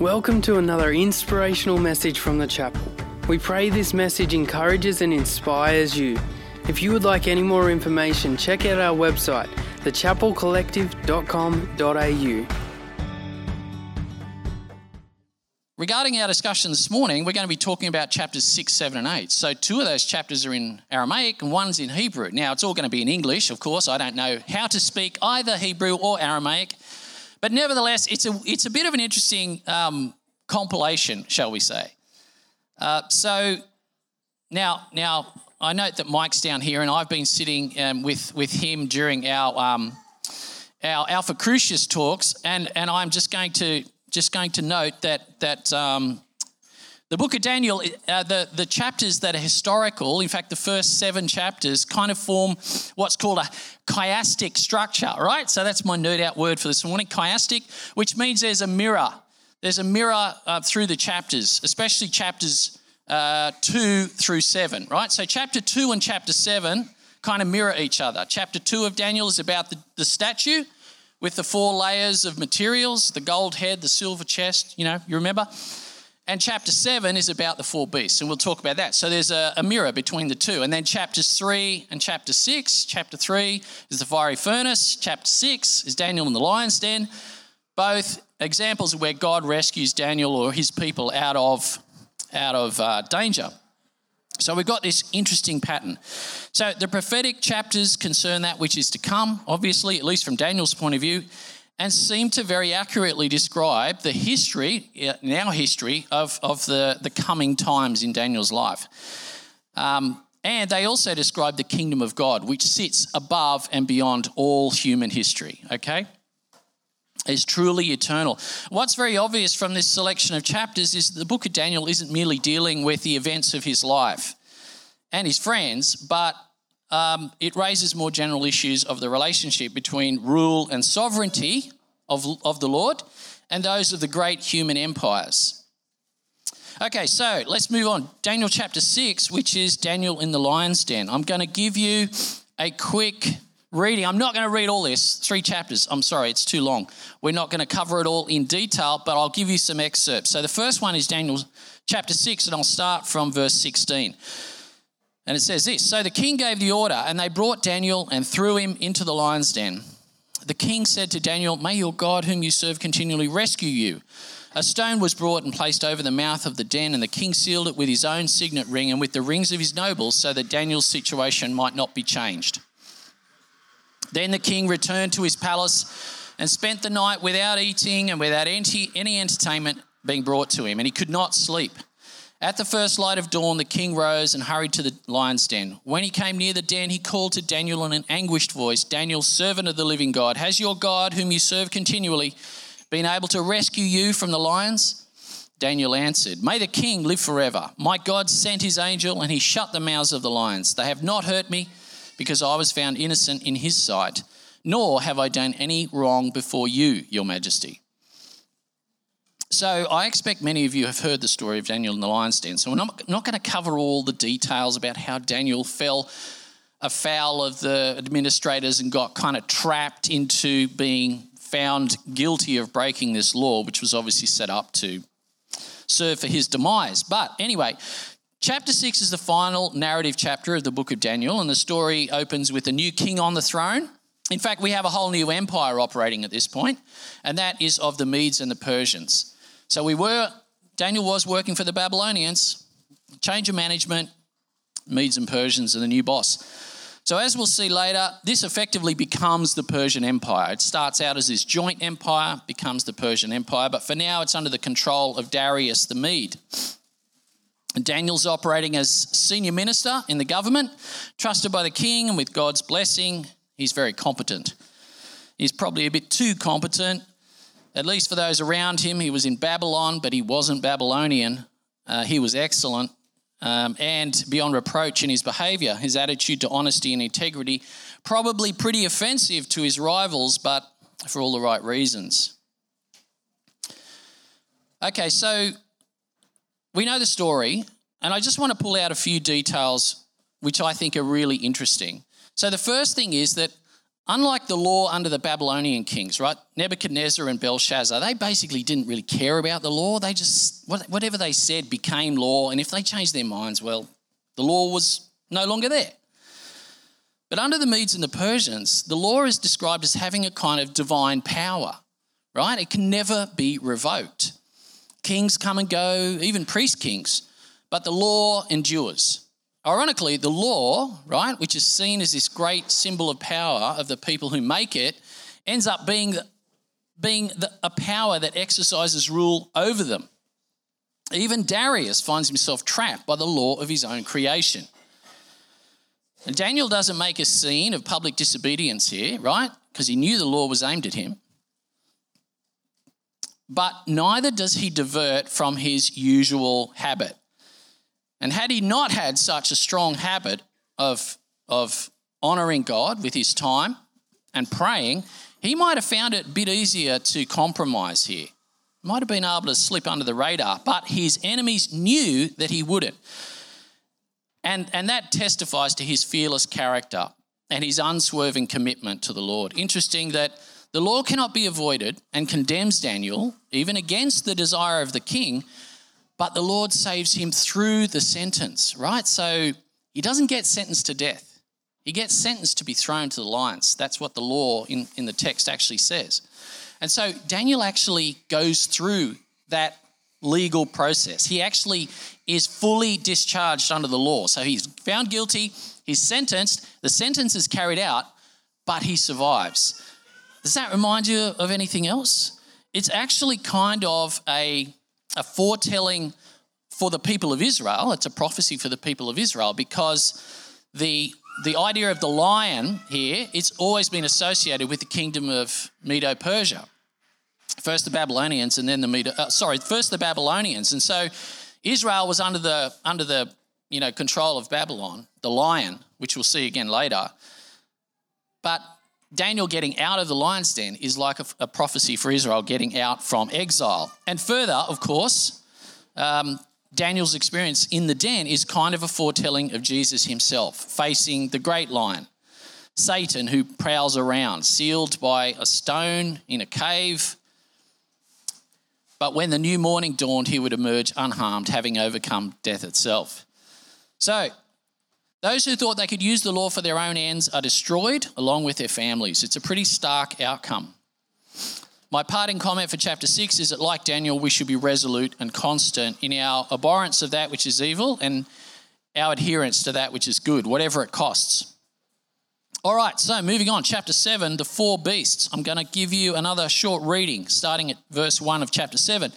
Welcome to another inspirational message from the chapel. We pray this message encourages and inspires you. If you would like any more information, check out our website, thechapelcollective.com.au. Regarding our discussion this morning, we're going to be talking about chapters 6, 7, and 8. So, two of those chapters are in Aramaic and one's in Hebrew. Now, it's all going to be in English, of course. I don't know how to speak either Hebrew or Aramaic. But nevertheless, it's a, it's a bit of an interesting um, compilation, shall we say. Uh, so now, now, I note that Mike's down here, and I've been sitting um, with, with him during our, um, our Alphacrucis talks, and, and I'm just going to, just going to note that, that um, the book of Daniel, uh, the, the chapters that are historical, in fact, the first seven chapters kind of form what's called a chiastic structure, right? So that's my nerd out word for this morning, chiastic, which means there's a mirror. There's a mirror uh, through the chapters, especially chapters uh, two through seven, right? So chapter two and chapter seven kind of mirror each other. Chapter two of Daniel is about the, the statue with the four layers of materials the gold head, the silver chest, you know, you remember? And chapter seven is about the four beasts, and we'll talk about that. So there's a, a, mirror between the two. And then chapters three and chapter six. Chapter three is the fiery furnace. Chapter six is Daniel in the lion's den. Both examples of where God rescues Daniel or his people out of, out of uh, danger. So we've got this interesting pattern. So the prophetic chapters concern that which is to come, obviously, at least from Daniel's point of view and seem to very accurately describe the history, our history, of, of the, the coming times in Daniel's life. Um, and they also describe the kingdom of God, which sits above and beyond all human history, okay? Is truly eternal. What's very obvious from this selection of chapters is the book of Daniel isn't merely dealing with the events of his life and his friends, but um, it raises more general issues of the relationship between rule and sovereignty of, of the Lord and those of the great human empires. Okay, so let's move on. Daniel chapter 6, which is Daniel in the lion's den. I'm going to give you a quick reading. I'm not going to read all this, three chapters. I'm sorry, it's too long. We're not going to cover it all in detail, but I'll give you some excerpts. So the first one is Daniel chapter 6, and I'll start from verse 16. And it says this So the king gave the order, and they brought Daniel and threw him into the lion's den. The king said to Daniel, May your God, whom you serve continually, rescue you. A stone was brought and placed over the mouth of the den, and the king sealed it with his own signet ring and with the rings of his nobles, so that Daniel's situation might not be changed. Then the king returned to his palace and spent the night without eating and without any entertainment being brought to him, and he could not sleep. At the first light of dawn, the king rose and hurried to the lion's den. When he came near the den, he called to Daniel in an anguished voice Daniel, servant of the living God, has your God, whom you serve continually, been able to rescue you from the lions? Daniel answered, May the king live forever. My God sent his angel, and he shut the mouths of the lions. They have not hurt me, because I was found innocent in his sight, nor have I done any wrong before you, your majesty. So I expect many of you have heard the story of Daniel in the lion's den. So we're not, not going to cover all the details about how Daniel fell afoul of the administrators and got kind of trapped into being found guilty of breaking this law, which was obviously set up to serve for his demise. But anyway, chapter 6 is the final narrative chapter of the book of Daniel, and the story opens with a new king on the throne. In fact, we have a whole new empire operating at this point, and that is of the Medes and the Persians. So we were, Daniel was working for the Babylonians, change of management, Medes and Persians are the new boss. So, as we'll see later, this effectively becomes the Persian Empire. It starts out as this joint empire, becomes the Persian Empire, but for now it's under the control of Darius the Mede. Daniel's operating as senior minister in the government, trusted by the king, and with God's blessing, he's very competent. He's probably a bit too competent, at least for those around him. He was in Babylon, but he wasn't Babylonian. Uh, he was excellent um, and beyond reproach in his behavior, his attitude to honesty and integrity, probably pretty offensive to his rivals, but for all the right reasons. Okay, so we know the story, and I just want to pull out a few details which I think are really interesting. So, the first thing is that unlike the law under the Babylonian kings, right? Nebuchadnezzar and Belshazzar, they basically didn't really care about the law. They just, whatever they said became law. And if they changed their minds, well, the law was no longer there. But under the Medes and the Persians, the law is described as having a kind of divine power, right? It can never be revoked. Kings come and go, even priest kings, but the law endures. Ironically, the law, right, which is seen as this great symbol of power of the people who make it, ends up being, being the, a power that exercises rule over them. Even Darius finds himself trapped by the law of his own creation. And Daniel doesn't make a scene of public disobedience here, right? Because he knew the law was aimed at him. But neither does he divert from his usual habit. And had he not had such a strong habit of, of honoring God with his time and praying, he might have found it a bit easier to compromise here. Might have been able to slip under the radar, but his enemies knew that he wouldn't. And, and that testifies to his fearless character and his unswerving commitment to the Lord. Interesting that the law cannot be avoided and condemns Daniel, even against the desire of the king, but the Lord saves him through the sentence, right? So he doesn't get sentenced to death. He gets sentenced to be thrown to the lions. That's what the law in, in the text actually says. And so Daniel actually goes through that legal process. He actually is fully discharged under the law. So he's found guilty, he's sentenced, the sentence is carried out, but he survives. Does that remind you of anything else? It's actually kind of a a foretelling for the people of Israel. It's a prophecy for the people of Israel because the the idea of the lion here it's always been associated with the kingdom of Medo-Persia. First the Babylonians and then the Medo uh, sorry, first the Babylonians. And so Israel was under the under the you know control of Babylon, the lion, which we'll see again later. But Daniel getting out of the lion's den is like a, a prophecy for Israel getting out from exile. And further, of course, um, Daniel's experience in the den is kind of a foretelling of Jesus himself facing the great lion, Satan, who prowls around, sealed by a stone in a cave. But when the new morning dawned, he would emerge unharmed, having overcome death itself. So, those who thought they could use the law for their own ends are destroyed along with their families. It's a pretty stark outcome. My parting comment for chapter 6 is that, like Daniel, we should be resolute and constant in our abhorrence of that which is evil and our adherence to that which is good, whatever it costs. All right, so moving on, chapter 7, the four beasts. I'm going to give you another short reading, starting at verse 1 of chapter 7.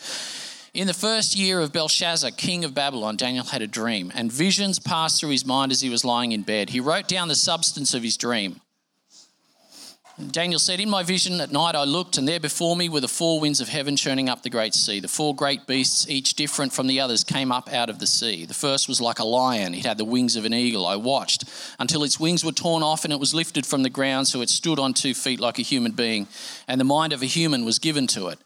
In the first year of Belshazzar, king of Babylon, Daniel had a dream, and visions passed through his mind as he was lying in bed. He wrote down the substance of his dream. Daniel said, In my vision at night I looked, and there before me were the four winds of heaven churning up the great sea. The four great beasts, each different from the others, came up out of the sea. The first was like a lion, it had the wings of an eagle. I watched until its wings were torn off, and it was lifted from the ground, so it stood on two feet like a human being, and the mind of a human was given to it.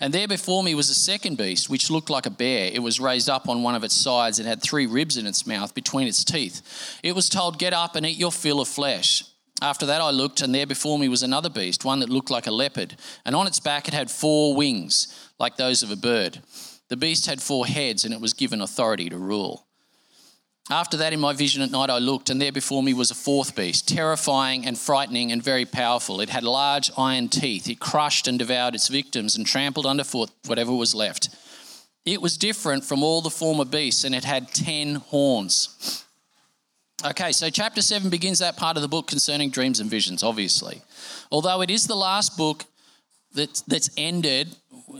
And there before me was a second beast, which looked like a bear. It was raised up on one of its sides and had three ribs in its mouth between its teeth. It was told, Get up and eat your fill of flesh. After that, I looked, and there before me was another beast, one that looked like a leopard. And on its back, it had four wings, like those of a bird. The beast had four heads, and it was given authority to rule. After that, in my vision at night, I looked, and there before me was a fourth beast, terrifying and frightening and very powerful. It had large iron teeth. It crushed and devoured its victims and trampled underfoot whatever was left. It was different from all the former beasts, and it had ten horns. Okay, so chapter 7 begins that part of the book concerning dreams and visions, obviously. Although it is the last book that's, that's ended,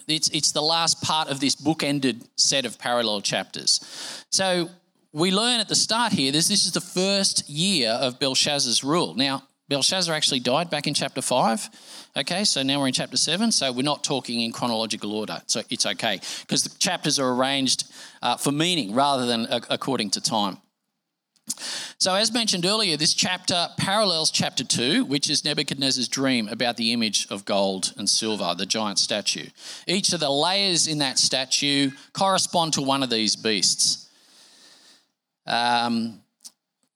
it's, it's the last part of this book ended set of parallel chapters. So we learn at the start here this, this is the first year of Belshazzar's rule. Now, Belshazzar actually died back in chapter 5. Okay, so now we're in chapter 7, so we're not talking in chronological order. So it's okay because the chapters are arranged uh, for meaning rather than uh, according to time. So, as mentioned earlier, this chapter parallels chapter 2, which is Nebuchadnezzar's dream about the image of gold and silver, the giant statue. Each of the layers in that statue correspond to one of these beasts. Um,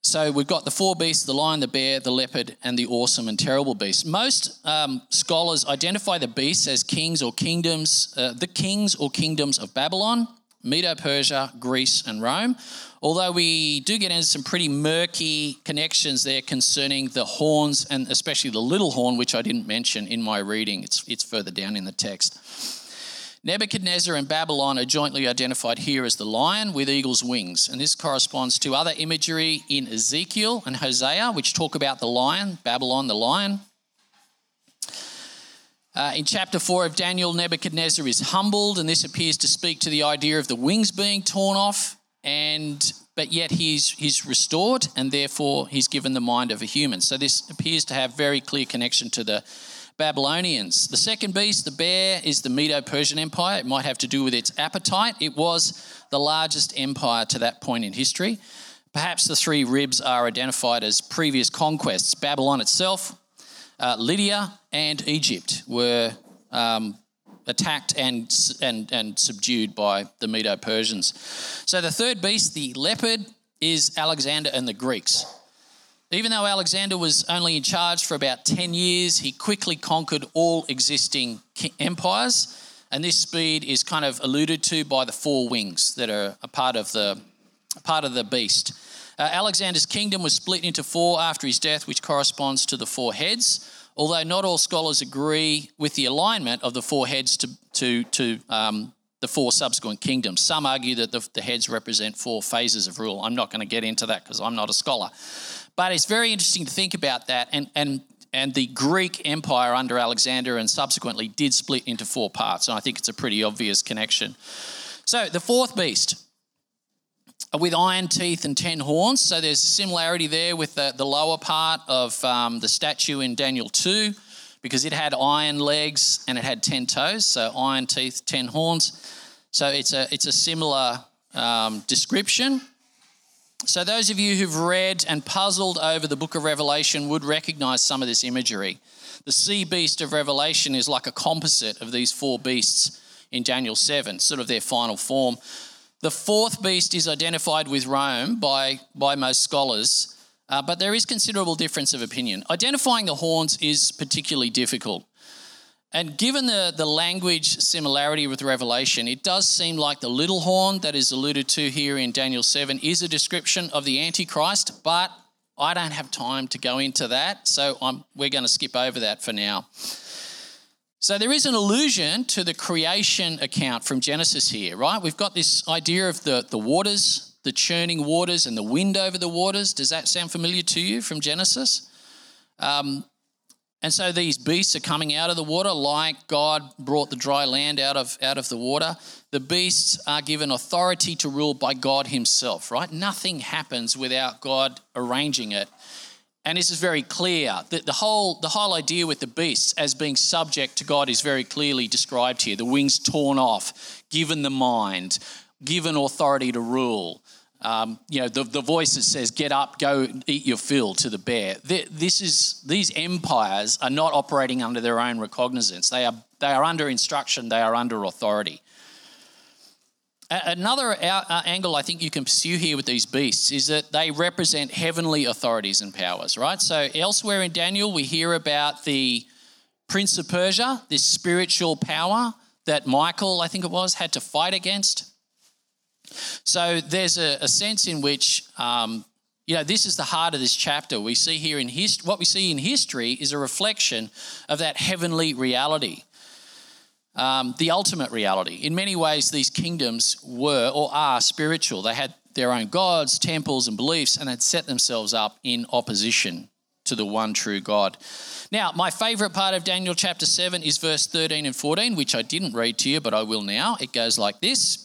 So we've got the four beasts the lion, the bear, the leopard, and the awesome and terrible beast. Most um, scholars identify the beasts as kings or kingdoms, uh, the kings or kingdoms of Babylon, Medo Persia, Greece, and Rome. Although we do get into some pretty murky connections there concerning the horns and especially the little horn, which I didn't mention in my reading. It's, it's further down in the text. Nebuchadnezzar and Babylon are jointly identified here as the lion with eagle's wings, and this corresponds to other imagery in Ezekiel and Hosea, which talk about the lion, Babylon, the lion. Uh, in chapter 4 of Daniel, Nebuchadnezzar is humbled, and this appears to speak to the idea of the wings being torn off, and but yet he's, he's restored, and therefore he's given the mind of a human. So this appears to have very clear connection to the Babylonians. The second beast, the bear, is the Medo Persian Empire. It might have to do with its appetite. It was the largest empire to that point in history. Perhaps the three ribs are identified as previous conquests. Babylon itself, uh, Lydia, and Egypt were um, attacked and, and, and subdued by the Medo Persians. So the third beast, the leopard, is Alexander and the Greeks. Even though Alexander was only in charge for about 10 years, he quickly conquered all existing empires. And this speed is kind of alluded to by the four wings that are a part of the, part of the beast. Uh, Alexander's kingdom was split into four after his death, which corresponds to the four heads. Although not all scholars agree with the alignment of the four heads to, to, to um, the four subsequent kingdoms. Some argue that the, the heads represent four phases of rule. I'm not going to get into that because I'm not a scholar. But it's very interesting to think about that. And, and, and the Greek Empire under Alexander and subsequently did split into four parts. And I think it's a pretty obvious connection. So the fourth beast with iron teeth and ten horns. So there's a similarity there with the, the lower part of um, the statue in Daniel 2 because it had iron legs and it had 10 toes. So iron teeth, 10 horns. So it's a, it's a similar um, description. So, those of you who've read and puzzled over the book of Revelation would recognize some of this imagery. The sea beast of Revelation is like a composite of these four beasts in Daniel 7, sort of their final form. The fourth beast is identified with Rome by, by most scholars, uh, but there is considerable difference of opinion. Identifying the horns is particularly difficult. And given the, the language similarity with Revelation, it does seem like the little horn that is alluded to here in Daniel 7 is a description of the Antichrist, but I don't have time to go into that, so I'm, we're going to skip over that for now. So there is an allusion to the creation account from Genesis here, right? We've got this idea of the, the waters, the churning waters, and the wind over the waters. Does that sound familiar to you from Genesis? Um, and so these beasts are coming out of the water like God brought the dry land out of, out of the water. The beasts are given authority to rule by God Himself, right? Nothing happens without God arranging it. And this is very clear. that the whole, the whole idea with the beasts as being subject to God is very clearly described here. The wings torn off, given the mind, given authority to rule. Um, you know, the, the voice that says, get up, go eat your fill to the bear. This is, these empires are not operating under their own recognizance. They are, they are under instruction, they are under authority. Another angle I think you can pursue here with these beasts is that they represent heavenly authorities and powers, right? So elsewhere in Daniel, we hear about the Prince of Persia, this spiritual power that Michael, I think it was, had to fight against. So there's a, a sense in which, um, you know, this is the heart of this chapter. We see here in history, what we see in history is a reflection of that heavenly reality, um, the ultimate reality. In many ways, these kingdoms were or are spiritual. They had their own gods, temples, and beliefs, and had set themselves up in opposition to the one true God. Now, my favorite part of Daniel chapter 7 is verse 13 and 14, which I didn't read to you, but I will now. It goes like this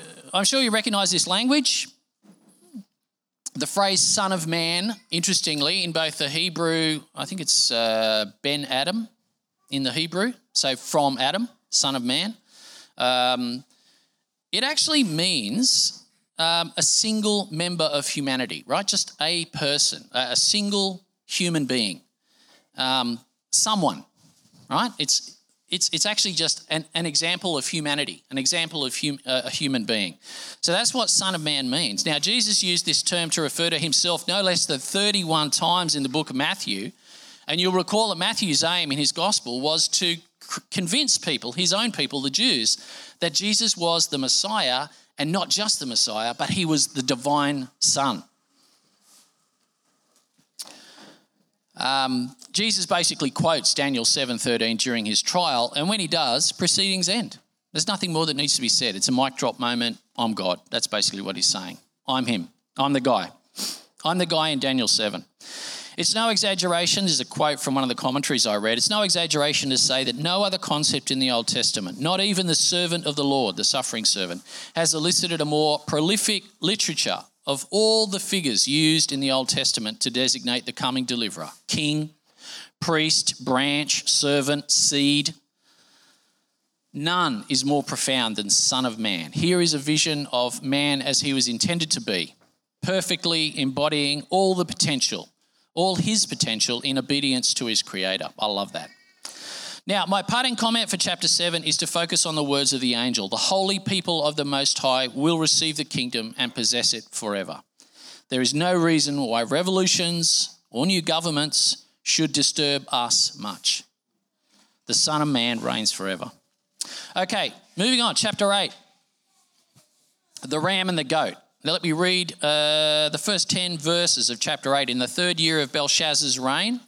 I'm sure you recognize this language. the phrase son of man, interestingly, in both the Hebrew, I think it's uh, Ben Adam in the Hebrew, so from Adam, son of man, um, it actually means um, a single member of humanity, right? Just a person, a single human being, um, someone, right? It's it's, it's actually just an, an example of humanity, an example of hum, uh, a human being. So that's what Son of Man means. Now, Jesus used this term to refer to himself no less than 31 times in the book of Matthew. And you'll recall that Matthew's aim in his gospel was to convince people, his own people, the Jews, that Jesus was the Messiah and not just the Messiah, but he was the divine Son. Um, Jesus basically quotes Daniel 7:13 during his trial, and when he does, proceedings end. There's nothing more that needs to be said. It's a mic drop moment. I'm God. That's basically what he's saying. I'm him. I'm the guy. I'm the guy in Daniel 7. It's no exaggeration, there's a quote from one of the commentaries I read. It's no exaggeration to say that no other concept in the Old Testament, not even the servant of the Lord, the suffering servant, has elicited a more prolific literature of all the figures used in the Old Testament to designate the coming deliverer king, priest, branch, servant, seed. None is more profound than Son of Man. Here is a vision of man as he was intended to be, perfectly embodying all the potential, all his potential in obedience to his Creator. I love that. Now, my parting comment for chapter 7 is to focus on the words of the angel. The holy people of the Most High will receive the kingdom and possess it forever. There is no reason why revolutions or new governments should disturb us much. The Son of Man reigns forever. Okay, moving on, chapter 8. The ram and the goat. Now, let me read uh, the first 10 verses of chapter 8. In the third year of Belshazzar's reign,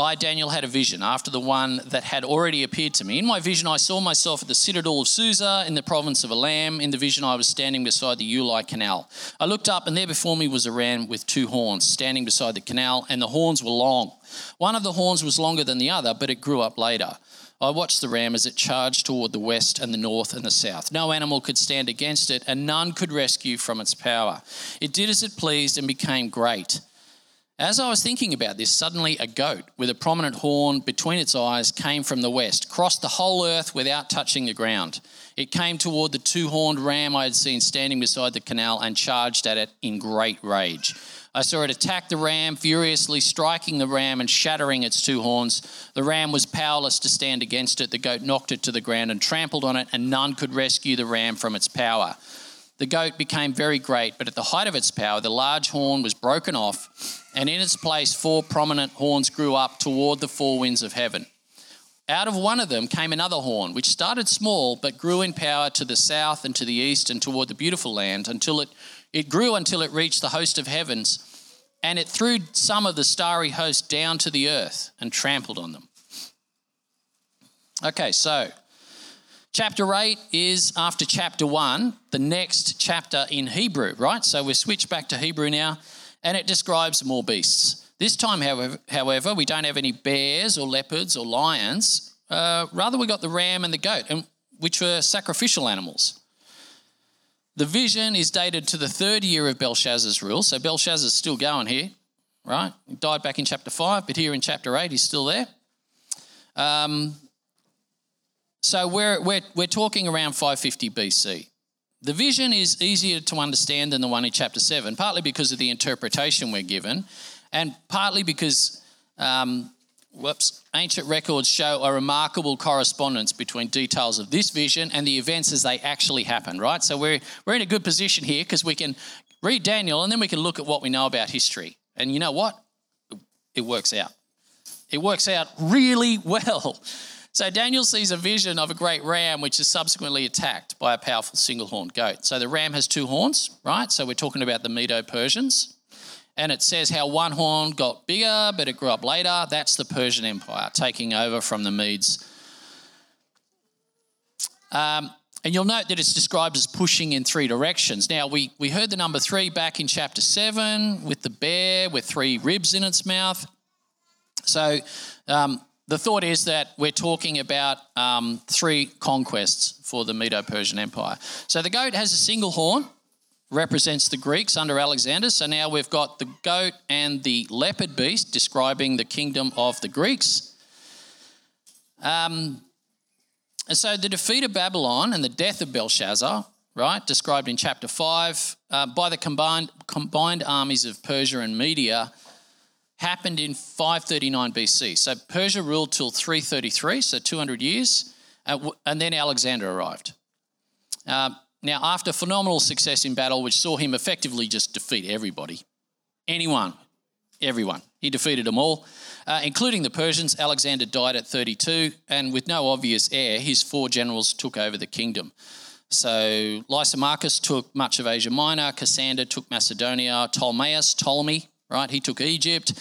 I, Daniel, had a vision after the one that had already appeared to me. In my vision, I saw myself at the citadel of Susa in the province of Elam. In the vision, I was standing beside the Ulai Canal. I looked up, and there before me was a ram with two horns standing beside the canal, and the horns were long. One of the horns was longer than the other, but it grew up later. I watched the ram as it charged toward the west and the north and the south. No animal could stand against it, and none could rescue from its power. It did as it pleased and became great. As I was thinking about this, suddenly a goat with a prominent horn between its eyes came from the west, crossed the whole earth without touching the ground. It came toward the two horned ram I had seen standing beside the canal and charged at it in great rage. I saw it attack the ram, furiously striking the ram and shattering its two horns. The ram was powerless to stand against it. The goat knocked it to the ground and trampled on it, and none could rescue the ram from its power. The goat became very great, but at the height of its power, the large horn was broken off, and in its place, four prominent horns grew up toward the four winds of heaven. Out of one of them came another horn, which started small but grew in power to the south and to the east and toward the beautiful land until it, it grew until it reached the host of heavens, and it threw some of the starry host down to the earth and trampled on them. Okay, so Chapter 8 is after chapter 1, the next chapter in Hebrew, right? So we switch back to Hebrew now, and it describes more beasts. This time, however, we don't have any bears or leopards or lions. Uh, rather, we got the ram and the goat, and, which were sacrificial animals. The vision is dated to the third year of Belshazzar's rule. So Belshazzar's still going here, right? He died back in chapter 5, but here in chapter 8, he's still there. Um, so we're, we're, we're talking around 550 BC. The vision is easier to understand than the one in chapter 7, partly because of the interpretation we're given, and partly because um, whoops, ancient records show a remarkable correspondence between details of this vision and the events as they actually happen, right? So we're, we're in a good position here because we can read Daniel and then we can look at what we know about history. And you know what? It works out. It works out really well. So Daniel sees a vision of a great ram which is subsequently attacked by a powerful single horned goat. So the ram has two horns, right? So we're talking about the Medo Persians. And it says how one horn got bigger, but it grew up later. That's the Persian Empire taking over from the Medes. Um, and you'll note that it's described as pushing in three directions. Now, we, we heard the number three back in chapter seven with the bear with three ribs in its mouth. So um, the thought is that we're talking about um, three conquests for the Medo Persian Empire. So the goat has a single horn, represents the Greeks under Alexander. So now we've got the goat and the leopard beast describing the kingdom of the Greeks. Um, and so the defeat of Babylon and the death of Belshazzar, right, described in chapter 5, uh, by the combined, combined armies of Persia and Media, happened in 539 BC. So Persia ruled till 333, so 200 years, uh, and then Alexander arrived. Uh, now, after phenomenal success in battle, which saw him effectively just defeat everybody, anyone, everyone, he defeated them all, uh, including the Persians. Alexander died at 32, and with no obvious heir, his four generals took over the kingdom. So Lysimachus took much of Asia Minor, Cassander took Macedonia, Ptolemaeus, Ptolemy, right, he took Egypt,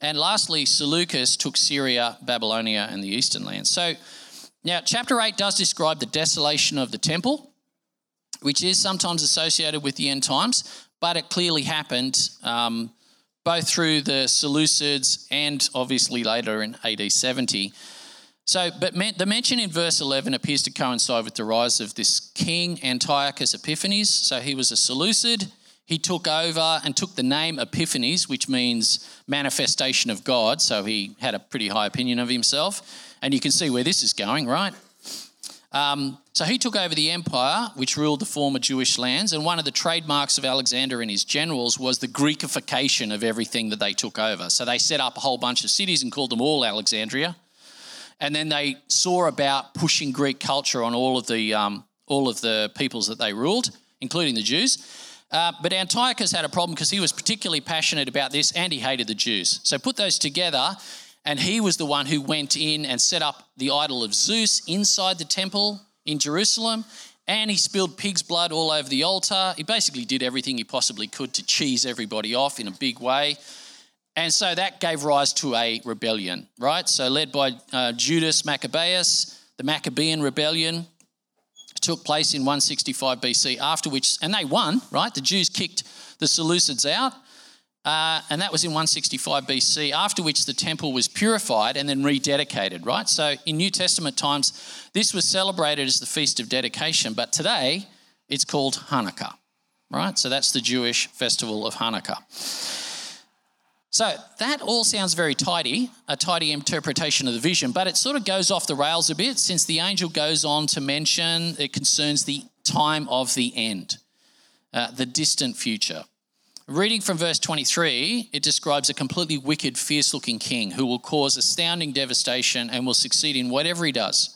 and lastly, Seleucus took Syria, Babylonia, and the eastern lands. So now, chapter 8 does describe the desolation of the temple which is sometimes associated with the end times, but it clearly happened um, both through the Seleucids and obviously later in AD 70. So, but the mention in verse 11 appears to coincide with the rise of this king Antiochus Epiphanes. So he was a Seleucid. He took over and took the name Epiphanes, which means manifestation of God. So he had a pretty high opinion of himself. And you can see where this is going, right? Um, so he took over the empire, which ruled the former Jewish lands, and one of the trademarks of Alexander and his generals was the Greekification of everything that they took over. So they set up a whole bunch of cities and called them all Alexandria, and then they saw about pushing Greek culture on all of the um, all of the peoples that they ruled, including the Jews. Uh, but Antiochus had a problem because he was particularly passionate about this and he hated the Jews. So put those together, and he was the one who went in and set up the idol of Zeus inside the temple in Jerusalem. And he spilled pig's blood all over the altar. He basically did everything he possibly could to cheese everybody off in a big way. And so that gave rise to a rebellion, right? So, led by uh, Judas Maccabeus, the Maccabean rebellion took place in 165 BC, after which, and they won, right? The Jews kicked the Seleucids out. Uh, and that was in 165 BC, after which the temple was purified and then rededicated, right? So in New Testament times, this was celebrated as the Feast of Dedication, but today it's called Hanukkah, right? So that's the Jewish festival of Hanukkah. So that all sounds very tidy, a tidy interpretation of the vision, but it sort of goes off the rails a bit since the angel goes on to mention it concerns the time of the end, uh, the distant future. Reading from verse 23, it describes a completely wicked, fierce looking king who will cause astounding devastation and will succeed in whatever he does.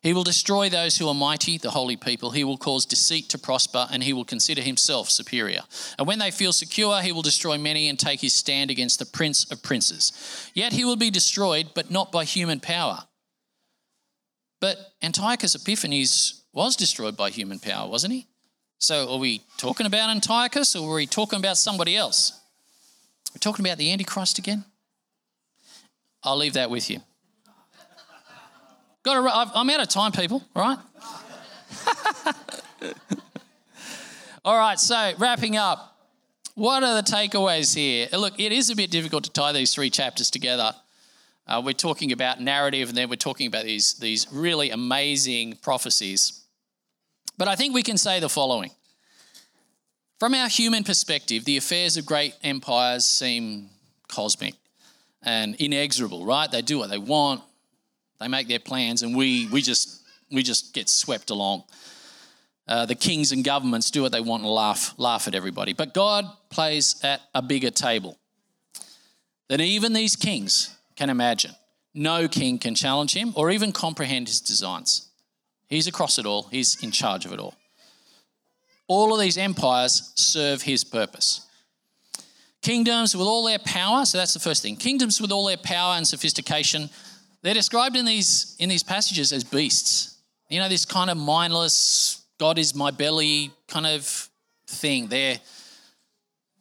He will destroy those who are mighty, the holy people. He will cause deceit to prosper, and he will consider himself superior. And when they feel secure, he will destroy many and take his stand against the prince of princes. Yet he will be destroyed, but not by human power. But Antiochus Epiphanes was destroyed by human power, wasn't he? So, are we talking about Antiochus or are we talking about somebody else? We're talking about the Antichrist again? I'll leave that with you. Got to, I'm out of time, people, all right? all right, so wrapping up. What are the takeaways here? Look, it is a bit difficult to tie these three chapters together. Uh, we're talking about narrative and then we're talking about these, these really amazing prophecies. But I think we can say the following. From our human perspective, the affairs of great empires seem cosmic and inexorable, right? They do what they want, they make their plans, and we, we, just, we just get swept along. Uh, the kings and governments do what they want and laugh, laugh at everybody. But God plays at a bigger table than even these kings can imagine. No king can challenge him or even comprehend his designs. He's across it all, He's in charge of it all. All of these empires serve His purpose. Kingdoms with all their power, so that's the first thing. Kingdoms with all their power and sophistication, they're described in these, in these passages as beasts. You know, this kind of mindless, God is my belly kind of thing. They're,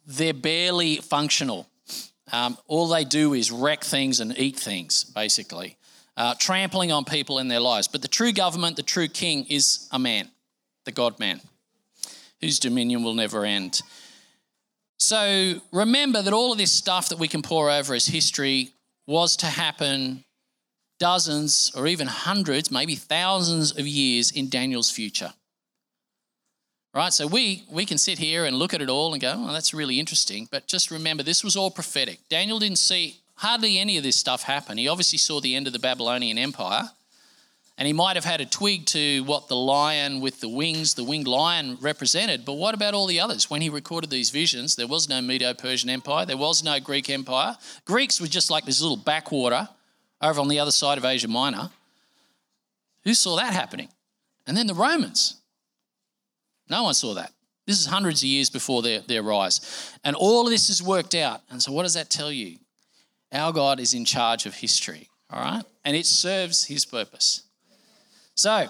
they're barely functional. Um, all they do is wreck things and eat things, basically uh, trampling on people in their lives. But the true government, the true king, is a man, the God man, whose dominion will never end. So remember that all of this stuff that we can pour over as history was to happen dozens or even hundreds, maybe thousands of years in Daniel's future. Right? So we, we can sit here and look at it all and go, oh, that's really interesting. But just remember, this was all prophetic. Daniel didn't see hardly any of this stuff happen. He obviously saw the end of the Babylonian Empire. And he might have had a twig to what the lion with the wings, the winged lion, represented. But what about all the others? When he recorded these visions, there was no Medo Persian Empire, there was no Greek Empire. Greeks were just like this little backwater over on the other side of Asia Minor. Who saw that happening? And then the Romans. No one saw that. This is hundreds of years before their, their rise. And all of this is worked out. And so, what does that tell you? Our God is in charge of history, all right? And it serves his purpose. So,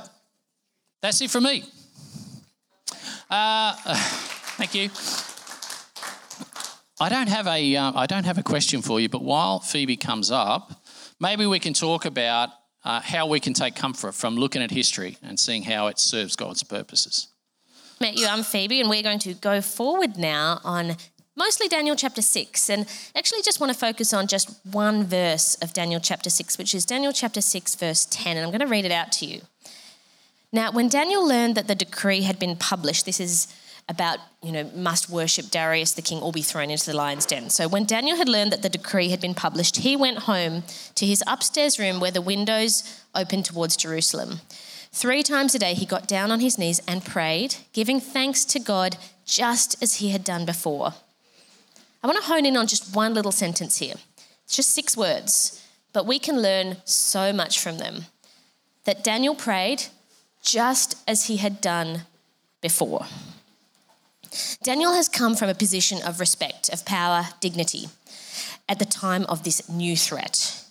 that's it from me. Uh, thank you. I don't have a uh, I don't have a question for you, but while Phoebe comes up, maybe we can talk about uh, how we can take comfort from looking at history and seeing how it serves God's purposes. Met you, I'm Phoebe, and we're going to go forward now on mostly Daniel chapter 6. And actually, just want to focus on just one verse of Daniel chapter 6, which is Daniel chapter 6, verse 10. And I'm going to read it out to you. Now, when Daniel learned that the decree had been published, this is about, you know, must worship Darius the king or be thrown into the lion's den. So when Daniel had learned that the decree had been published, he went home to his upstairs room where the windows opened towards Jerusalem. Three times a day, he got down on his knees and prayed, giving thanks to God just as he had done before. I want to hone in on just one little sentence here. It's just six words, but we can learn so much from them. That Daniel prayed just as he had done before. Daniel has come from a position of respect, of power, dignity at the time of this new threat.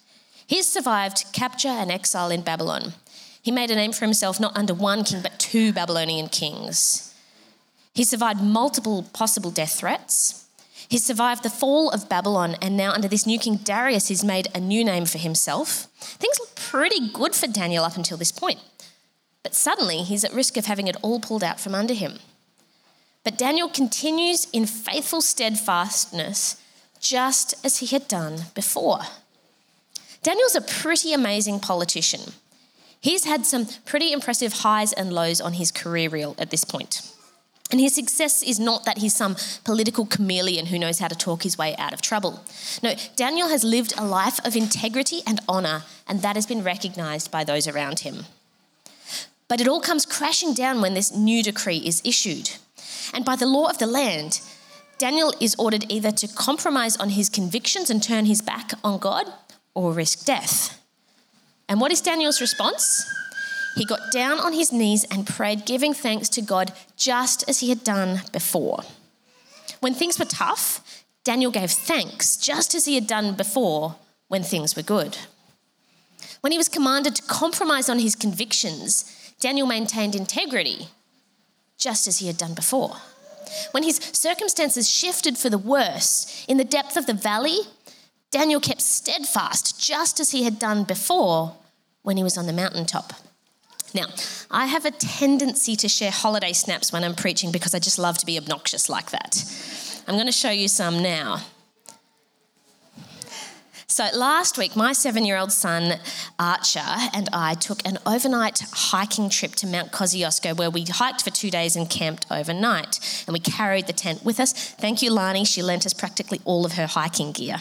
He has survived capture and exile in Babylon. He made a name for himself not under one king, but two Babylonian kings. He survived multiple possible death threats. He survived the fall of Babylon, and now under this new king Darius, he's made a new name for himself. Things look pretty good for Daniel up until this point. But suddenly, he's at risk of having it all pulled out from under him. But Daniel continues in faithful steadfastness, just as he had done before. Daniel's a pretty amazing politician. He's had some pretty impressive highs and lows on his career reel at this point. And his success is not that he's some political chameleon who knows how to talk his way out of trouble. No, Daniel has lived a life of integrity and honour, and that has been recognised by those around him. But it all comes crashing down when this new decree is issued. And by the law of the land, Daniel is ordered either to compromise on his convictions and turn his back on God or risk death. And what is Daniel's response? He got down on his knees and prayed, giving thanks to God just as he had done before. When things were tough, Daniel gave thanks just as he had done before when things were good. When he was commanded to compromise on his convictions, Daniel maintained integrity just as he had done before. When his circumstances shifted for the worse, in the depth of the valley, Daniel kept steadfast, just as he had done before when he was on the mountaintop. Now, I have a tendency to share holiday snaps when I'm preaching because I just love to be obnoxious like that. I'm going to show you some now. So, last week, my seven year old son Archer and I took an overnight hiking trip to Mount Kosciuszko where we hiked for two days and camped overnight. And we carried the tent with us. Thank you, Lani. She lent us practically all of her hiking gear.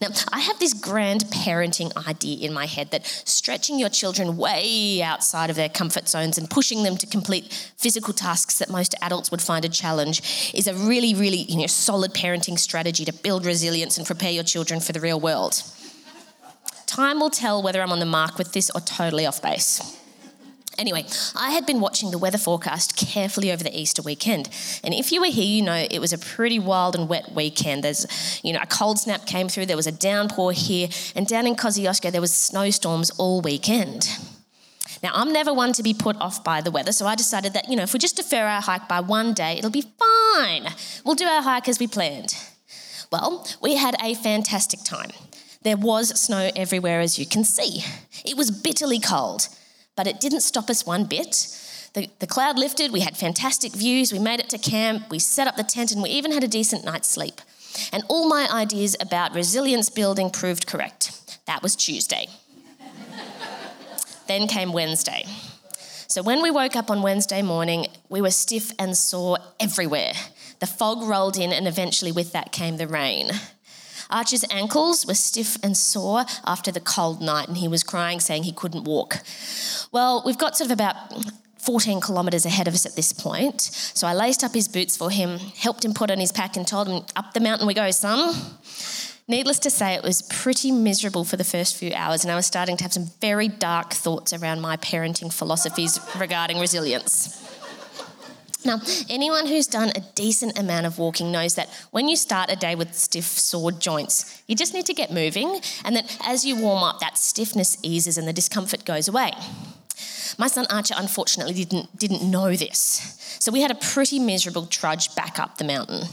Now, I have this grand parenting idea in my head that stretching your children way outside of their comfort zones and pushing them to complete physical tasks that most adults would find a challenge is a really, really you know, solid parenting strategy to build resilience and prepare your children for the real world. Time will tell whether I'm on the mark with this or totally off base. Anyway, I had been watching the weather forecast carefully over the Easter weekend. And if you were here, you know it was a pretty wild and wet weekend. There's, you know, a cold snap came through, there was a downpour here, and down in Kosciuszko, there was snowstorms all weekend. Now, I'm never one to be put off by the weather, so I decided that, you know, if we just defer our hike by one day, it'll be fine. We'll do our hike as we planned. Well, we had a fantastic time. There was snow everywhere, as you can see. It was bitterly cold but it didn't stop us one bit. The, the cloud lifted, we had fantastic views, we made it to camp, we set up the tent, and we even had a decent night's sleep. And all my ideas about resilience building proved correct. That was Tuesday. then came Wednesday. So when we woke up on Wednesday morning, we were stiff and sore everywhere. The fog rolled in, and eventually, with that came the rain. Archer's ankles were stiff and sore after the cold night, and he was crying, saying he couldn't walk. Well, we've got sort of about 14 kilometres ahead of us at this point. So I laced up his boots for him, helped him put on his pack, and told him, Up the mountain we go, son. Needless to say, it was pretty miserable for the first few hours, and I was starting to have some very dark thoughts around my parenting philosophies regarding resilience. Now, anyone who's done a decent amount of walking knows that when you start a day with stiff, sore joints, you just need to get moving, and that as you warm up, that stiffness eases and the discomfort goes away. My son Archer unfortunately didn't, didn't know this, so we had a pretty miserable trudge back up the mountain.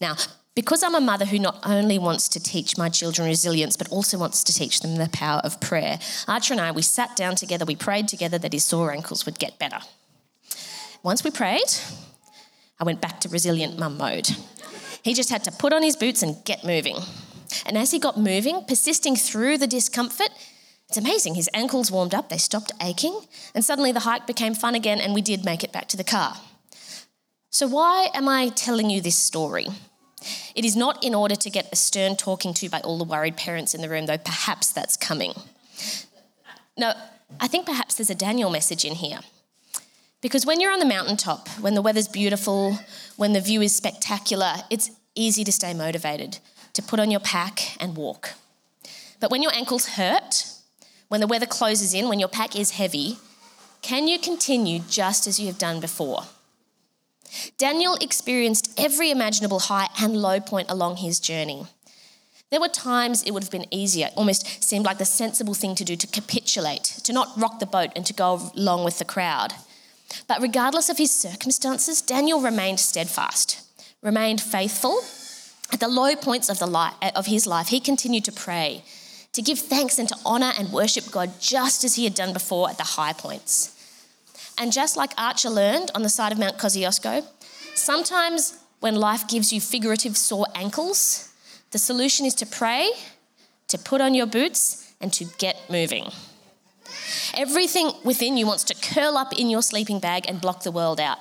Now, because I'm a mother who not only wants to teach my children resilience, but also wants to teach them the power of prayer, Archer and I, we sat down together, we prayed together that his sore ankles would get better. Once we prayed, I went back to resilient mum mode. He just had to put on his boots and get moving. And as he got moving, persisting through the discomfort, it's amazing. His ankles warmed up, they stopped aching, and suddenly the hike became fun again, and we did make it back to the car. So, why am I telling you this story? It is not in order to get a stern talking to by all the worried parents in the room, though perhaps that's coming. No, I think perhaps there's a Daniel message in here. Because when you're on the mountaintop, when the weather's beautiful, when the view is spectacular, it's easy to stay motivated, to put on your pack and walk. But when your ankles hurt, when the weather closes in, when your pack is heavy, can you continue just as you have done before? Daniel experienced every imaginable high and low point along his journey. There were times it would have been easier, almost seemed like the sensible thing to do to capitulate, to not rock the boat and to go along with the crowd. But regardless of his circumstances, Daniel remained steadfast, remained faithful. At the low points of, the life, of his life, he continued to pray, to give thanks and to honour and worship God just as he had done before at the high points. And just like Archer learned on the side of Mount Kosciuszko, sometimes when life gives you figurative sore ankles, the solution is to pray, to put on your boots, and to get moving. Everything within you wants to curl up in your sleeping bag and block the world out.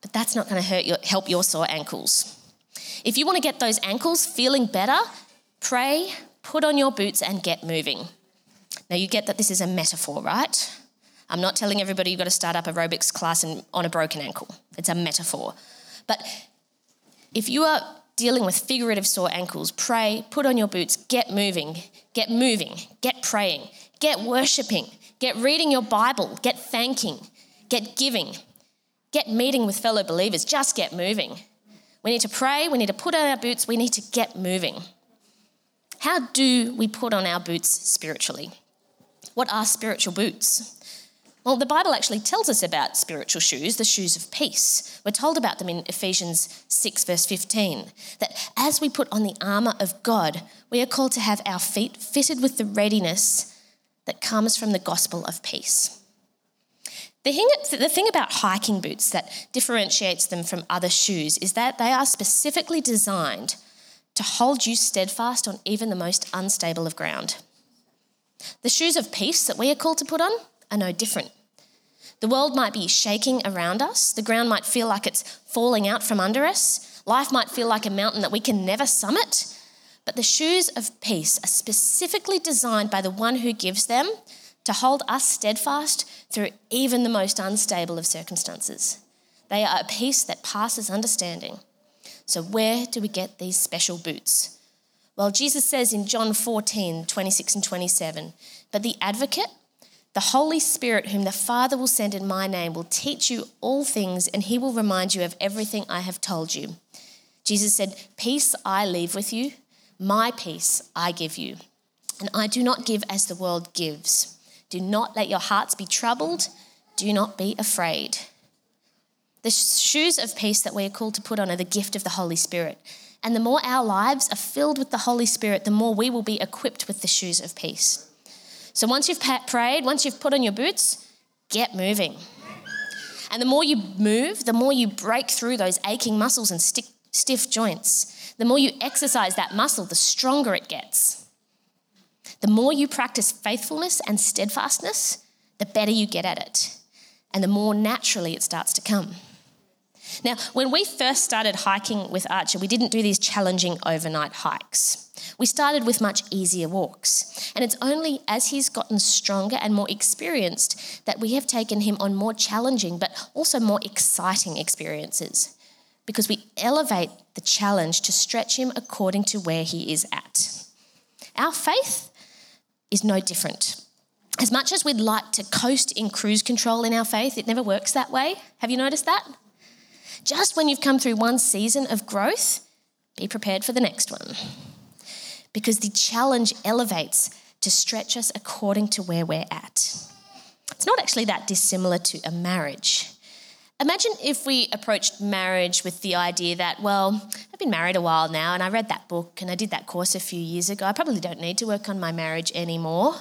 But that's not going to your, help your sore ankles. If you want to get those ankles feeling better, pray, put on your boots, and get moving. Now, you get that this is a metaphor, right? I'm not telling everybody you've got to start up aerobics class and, on a broken ankle. It's a metaphor. But if you are dealing with figurative sore ankles, pray, put on your boots, get moving, get moving, get praying, get worshipping, get reading your Bible, get thanking, get giving, get meeting with fellow believers, just get moving. We need to pray, we need to put on our boots, we need to get moving. How do we put on our boots spiritually? What are spiritual boots? Well, the Bible actually tells us about spiritual shoes, the shoes of peace. We're told about them in Ephesians 6, verse 15, that as we put on the armour of God, we are called to have our feet fitted with the readiness that comes from the gospel of peace. The thing, the thing about hiking boots that differentiates them from other shoes is that they are specifically designed to hold you steadfast on even the most unstable of ground. The shoes of peace that we are called to put on are no different. The world might be shaking around us, the ground might feel like it's falling out from under us, life might feel like a mountain that we can never summit. But the shoes of peace are specifically designed by the one who gives them to hold us steadfast through even the most unstable of circumstances. They are a peace that passes understanding. So, where do we get these special boots? Well, Jesus says in John 14, 26 and 27, but the advocate, the Holy Spirit, whom the Father will send in my name, will teach you all things, and he will remind you of everything I have told you. Jesus said, Peace I leave with you, my peace I give you. And I do not give as the world gives. Do not let your hearts be troubled. Do not be afraid. The shoes of peace that we are called to put on are the gift of the Holy Spirit. And the more our lives are filled with the Holy Spirit, the more we will be equipped with the shoes of peace. So once you've prayed, once you've put on your boots, get moving. And the more you move, the more you break through those aching muscles and stiff joints. The more you exercise that muscle, the stronger it gets. The more you practice faithfulness and steadfastness, the better you get at it. and the more naturally it starts to come. Now, when we first started hiking with Archer, we didn't do these challenging overnight hikes. We started with much easier walks. And it's only as he's gotten stronger and more experienced that we have taken him on more challenging but also more exciting experiences because we elevate the challenge to stretch him according to where he is at. Our faith is no different. As much as we'd like to coast in cruise control in our faith, it never works that way. Have you noticed that? Just when you've come through one season of growth, be prepared for the next one because the challenge elevates to stretch us according to where we're at. It's not actually that dissimilar to a marriage. Imagine if we approached marriage with the idea that, well, I've been married a while now and I read that book and I did that course a few years ago. I probably don't need to work on my marriage anymore.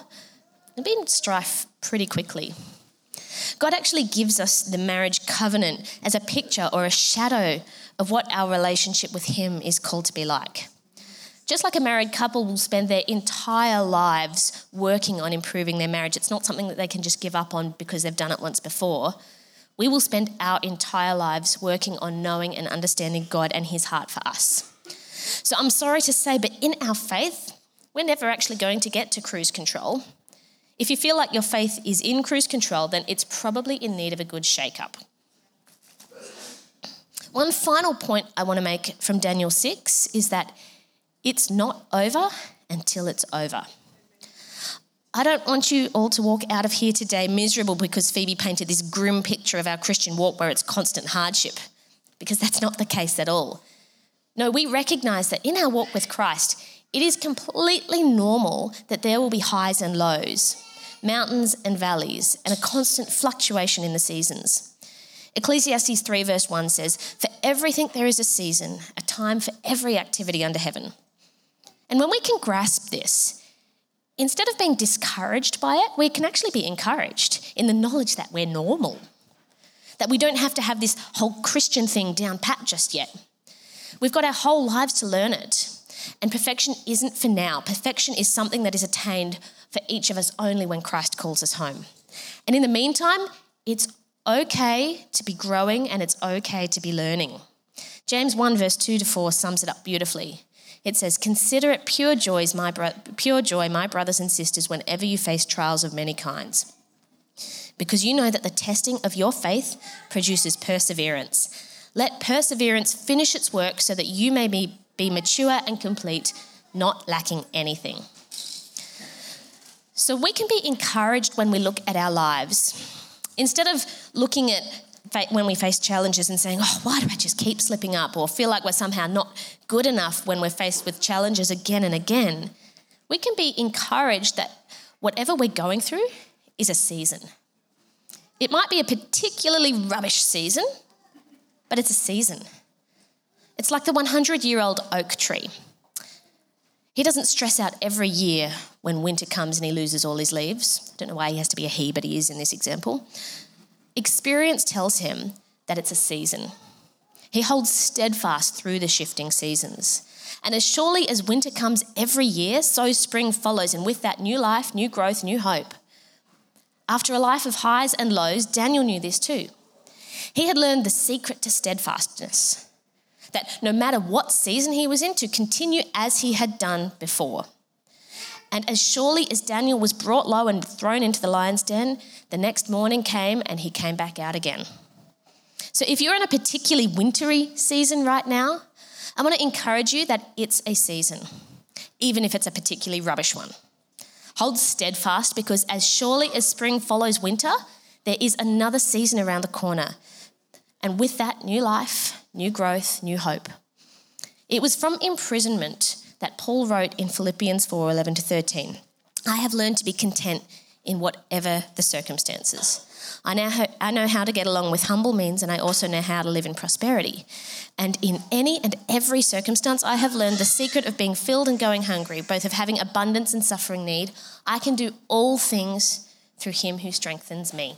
There'd be in strife pretty quickly. God actually gives us the marriage covenant as a picture or a shadow of what our relationship with Him is called to be like. Just like a married couple will spend their entire lives working on improving their marriage, it's not something that they can just give up on because they've done it once before. We will spend our entire lives working on knowing and understanding God and His heart for us. So I'm sorry to say, but in our faith, we're never actually going to get to cruise control. If you feel like your faith is in cruise control, then it's probably in need of a good shake up. One final point I want to make from Daniel 6 is that it's not over until it's over. I don't want you all to walk out of here today miserable because Phoebe painted this grim picture of our Christian walk where it's constant hardship, because that's not the case at all. No, we recognize that in our walk with Christ, it is completely normal that there will be highs and lows, mountains and valleys, and a constant fluctuation in the seasons. Ecclesiastes 3, verse 1 says, For everything there is a season, a time for every activity under heaven. And when we can grasp this, instead of being discouraged by it, we can actually be encouraged in the knowledge that we're normal, that we don't have to have this whole Christian thing down pat just yet. We've got our whole lives to learn it. And perfection isn't for now. Perfection is something that is attained for each of us only when Christ calls us home. And in the meantime, it's okay to be growing and it's okay to be learning. James 1, verse 2 to 4 sums it up beautifully. It says, Consider it pure, joys, my bro- pure joy, my brothers and sisters, whenever you face trials of many kinds. Because you know that the testing of your faith produces perseverance. Let perseverance finish its work so that you may be, be mature and complete, not lacking anything. So we can be encouraged when we look at our lives. Instead of looking at when we face challenges and saying, oh, why do I just keep slipping up or feel like we're somehow not good enough when we're faced with challenges again and again, we can be encouraged that whatever we're going through is a season. It might be a particularly rubbish season, but it's a season. It's like the 100 year old oak tree. He doesn't stress out every year when winter comes and he loses all his leaves. I don't know why he has to be a he, but he is in this example. Experience tells him that it's a season. He holds steadfast through the shifting seasons. And as surely as winter comes every year, so spring follows, and with that, new life, new growth, new hope. After a life of highs and lows, Daniel knew this too. He had learned the secret to steadfastness that no matter what season he was in, to continue as he had done before. And as surely as Daniel was brought low and thrown into the lion's den, the next morning came and he came back out again. So if you're in a particularly wintry season right now, I want to encourage you that it's a season, even if it's a particularly rubbish one. Hold steadfast because as surely as spring follows winter, there is another season around the corner. And with that, new life, new growth, new hope. It was from imprisonment that Paul wrote in Philippians 4 11 to 13. I have learned to be content in whatever the circumstances. I now ha- I know how to get along with humble means, and I also know how to live in prosperity. And in any and every circumstance, I have learned the secret of being filled and going hungry, both of having abundance and suffering need. I can do all things through Him who strengthens me.